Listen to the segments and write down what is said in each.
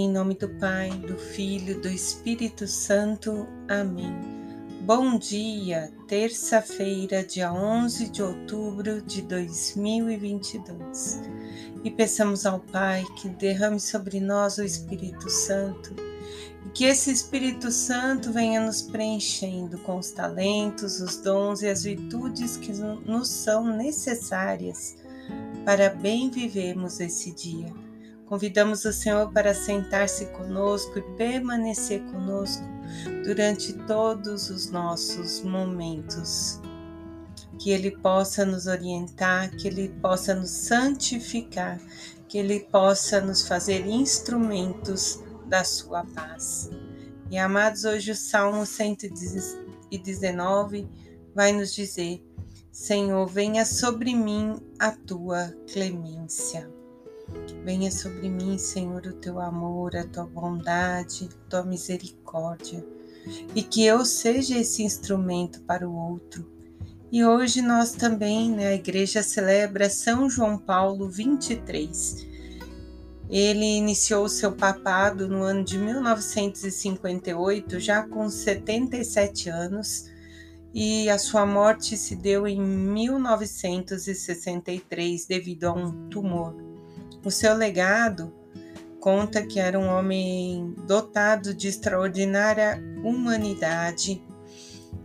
Em nome do Pai, do Filho, do Espírito Santo. Amém. Bom dia, terça-feira, dia 11 de outubro de 2022. E peçamos ao Pai que derrame sobre nós o Espírito Santo e que esse Espírito Santo venha nos preenchendo com os talentos, os dons e as virtudes que nos são necessárias para bem vivermos esse dia Convidamos o Senhor para sentar-se conosco e permanecer conosco durante todos os nossos momentos. Que Ele possa nos orientar, que Ele possa nos santificar, que Ele possa nos fazer instrumentos da Sua paz. E amados, hoje o Salmo 119 vai nos dizer: Senhor, venha sobre mim a tua clemência. Venha sobre mim, Senhor, o teu amor, a tua bondade, a tua misericórdia, e que eu seja esse instrumento para o outro. E hoje nós também, né, a igreja celebra São João Paulo 23. Ele iniciou seu papado no ano de 1958, já com 77 anos, e a sua morte se deu em 1963 devido a um tumor. O seu legado conta que era um homem dotado de extraordinária humanidade.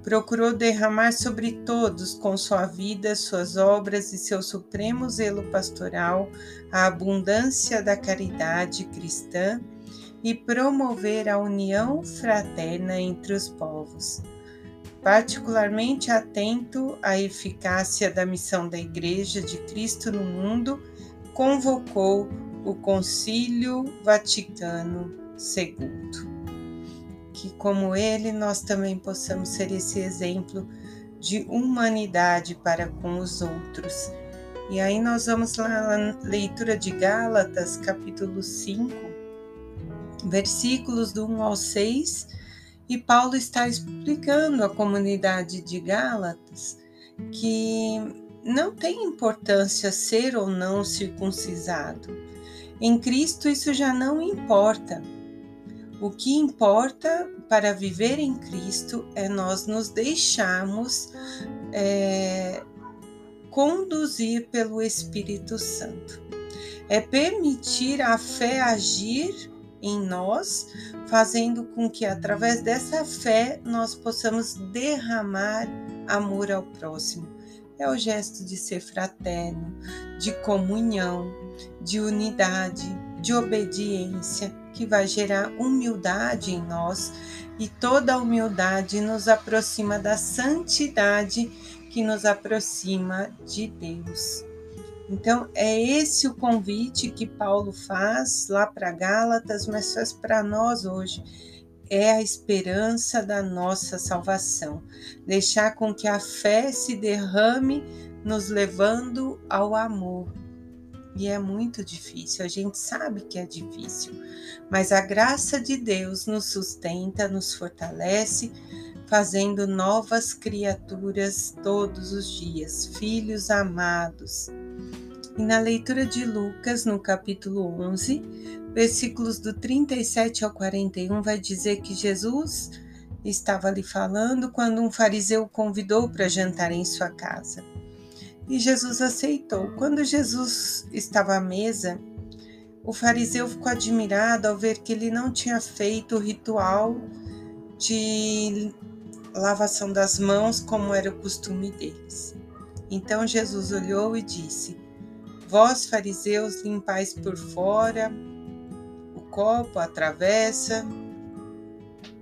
Procurou derramar sobre todos, com sua vida, suas obras e seu supremo zelo pastoral, a abundância da caridade cristã e promover a união fraterna entre os povos. Particularmente atento à eficácia da missão da Igreja de Cristo no mundo, convocou o Concílio Vaticano II. Que, como ele, nós também possamos ser esse exemplo de humanidade para com os outros. E aí nós vamos lá na leitura de Gálatas, capítulo 5, versículos do 1 ao 6, e Paulo está explicando à comunidade de Gálatas que não tem importância ser ou não circuncisado. Em Cristo isso já não importa. O que importa para viver em Cristo é nós nos deixarmos é, conduzir pelo Espírito Santo. É permitir a fé agir em nós, fazendo com que através dessa fé nós possamos derramar amor ao próximo é o gesto de ser fraterno, de comunhão, de unidade, de obediência, que vai gerar humildade em nós e toda humildade nos aproxima da santidade que nos aproxima de Deus. Então, é esse o convite que Paulo faz lá para Gálatas, mas faz para nós hoje é a esperança da nossa salvação. Deixar com que a fé se derrame, nos levando ao amor. E é muito difícil, a gente sabe que é difícil, mas a graça de Deus nos sustenta, nos fortalece, fazendo novas criaturas todos os dias, filhos amados. E na leitura de Lucas, no capítulo 11, versículos do 37 ao 41 vai dizer que Jesus estava ali falando quando um fariseu o convidou para jantar em sua casa. E Jesus aceitou. Quando Jesus estava à mesa, o fariseu ficou admirado ao ver que ele não tinha feito o ritual de lavação das mãos como era o costume deles. Então Jesus olhou e disse: Vós, fariseus, limpais por fora copo atravessa,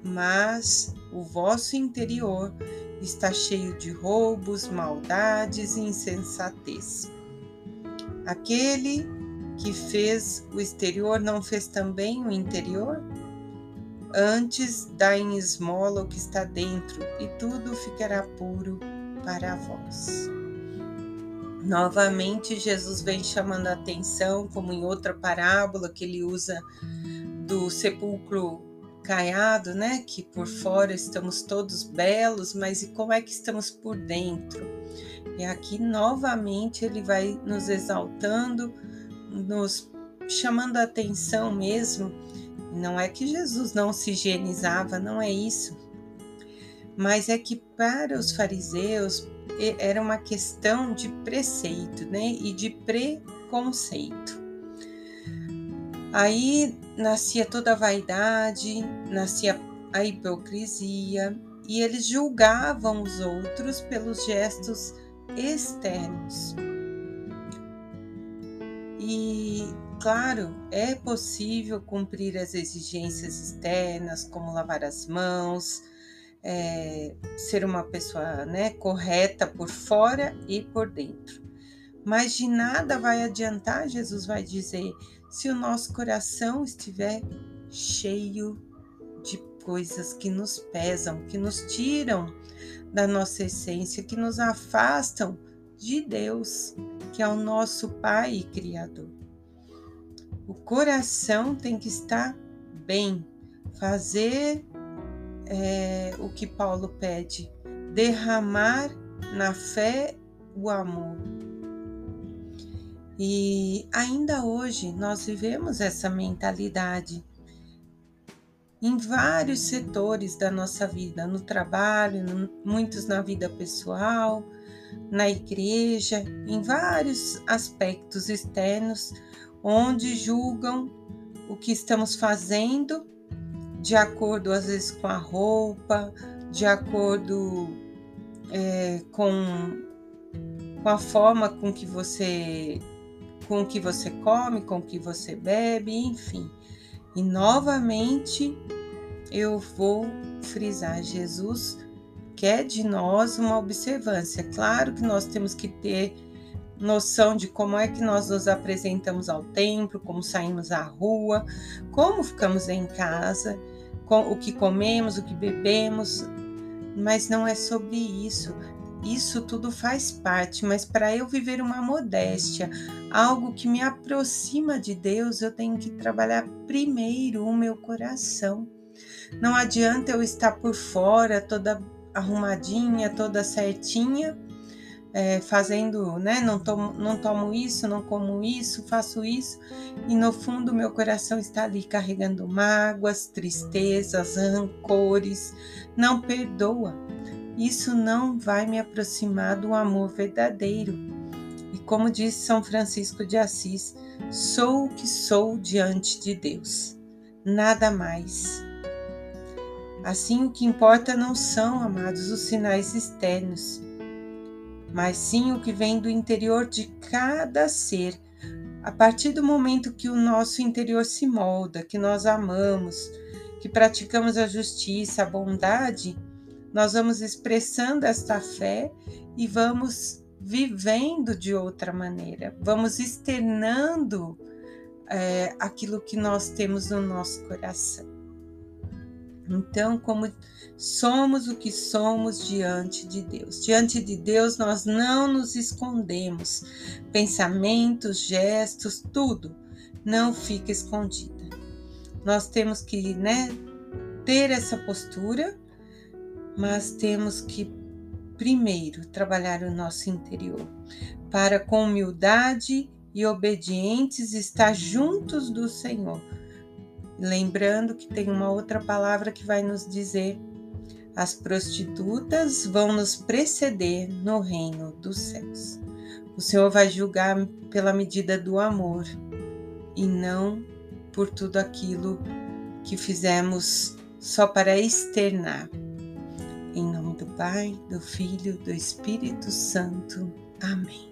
mas o vosso interior está cheio de roubos, maldades e insensatez. Aquele que fez o exterior não fez também o interior? Antes dá em esmola o que está dentro, e tudo ficará puro para vós. Novamente, Jesus vem chamando a atenção, como em outra parábola que ele usa do sepulcro caiado, né? Que por fora estamos todos belos, mas e como é que estamos por dentro? E aqui novamente ele vai nos exaltando, nos chamando a atenção mesmo Não é que Jesus não se higienizava, não é isso. Mas é que para os fariseus era uma questão de preceito, né? E de preconceito. Aí nascia toda a vaidade, nascia a hipocrisia, e eles julgavam os outros pelos gestos externos. E, claro, é possível cumprir as exigências externas, como lavar as mãos, é, ser uma pessoa né, correta por fora e por dentro. Mas de nada vai adiantar, Jesus vai dizer, se o nosso coração estiver cheio de coisas que nos pesam, que nos tiram da nossa essência, que nos afastam de Deus, que é o nosso Pai e Criador. O coração tem que estar bem, fazer é, o que Paulo pede, derramar na fé o amor. E ainda hoje nós vivemos essa mentalidade em vários setores da nossa vida, no trabalho, muitos na vida pessoal, na igreja, em vários aspectos externos, onde julgam o que estamos fazendo de acordo às vezes com a roupa, de acordo é, com, com a forma com que você com que você come, com que você bebe, enfim. E novamente eu vou frisar: Jesus quer de nós uma observância. Claro que nós temos que ter noção de como é que nós nos apresentamos ao templo, como saímos à rua, como ficamos em casa, o que comemos, o que bebemos, mas não é sobre isso. Isso tudo faz parte, mas para eu viver uma modéstia, algo que me aproxima de Deus, eu tenho que trabalhar primeiro o meu coração. Não adianta eu estar por fora, toda arrumadinha, toda certinha, é, fazendo, né? Não tomo, não tomo isso, não como isso, faço isso, e no fundo meu coração está ali carregando mágoas, tristezas, rancores, não perdoa isso não vai me aproximar do amor verdadeiro. E como disse São Francisco de Assis, sou o que sou diante de Deus, nada mais. Assim, o que importa não são, amados, os sinais externos, mas sim o que vem do interior de cada ser. A partir do momento que o nosso interior se molda, que nós amamos, que praticamos a justiça, a bondade, nós vamos expressando esta fé e vamos vivendo de outra maneira, vamos externando é, aquilo que nós temos no nosso coração. Então, como somos o que somos diante de Deus. Diante de Deus, nós não nos escondemos. Pensamentos, gestos, tudo não fica escondida. Nós temos que né, ter essa postura mas temos que primeiro trabalhar o nosso interior para com humildade e obedientes estar juntos do Senhor. Lembrando que tem uma outra palavra que vai nos dizer: as prostitutas vão nos preceder no reino dos céus. O Senhor vai julgar pela medida do amor e não por tudo aquilo que fizemos só para externar. Em nome do Pai, do Filho, do Espírito Santo. Amém.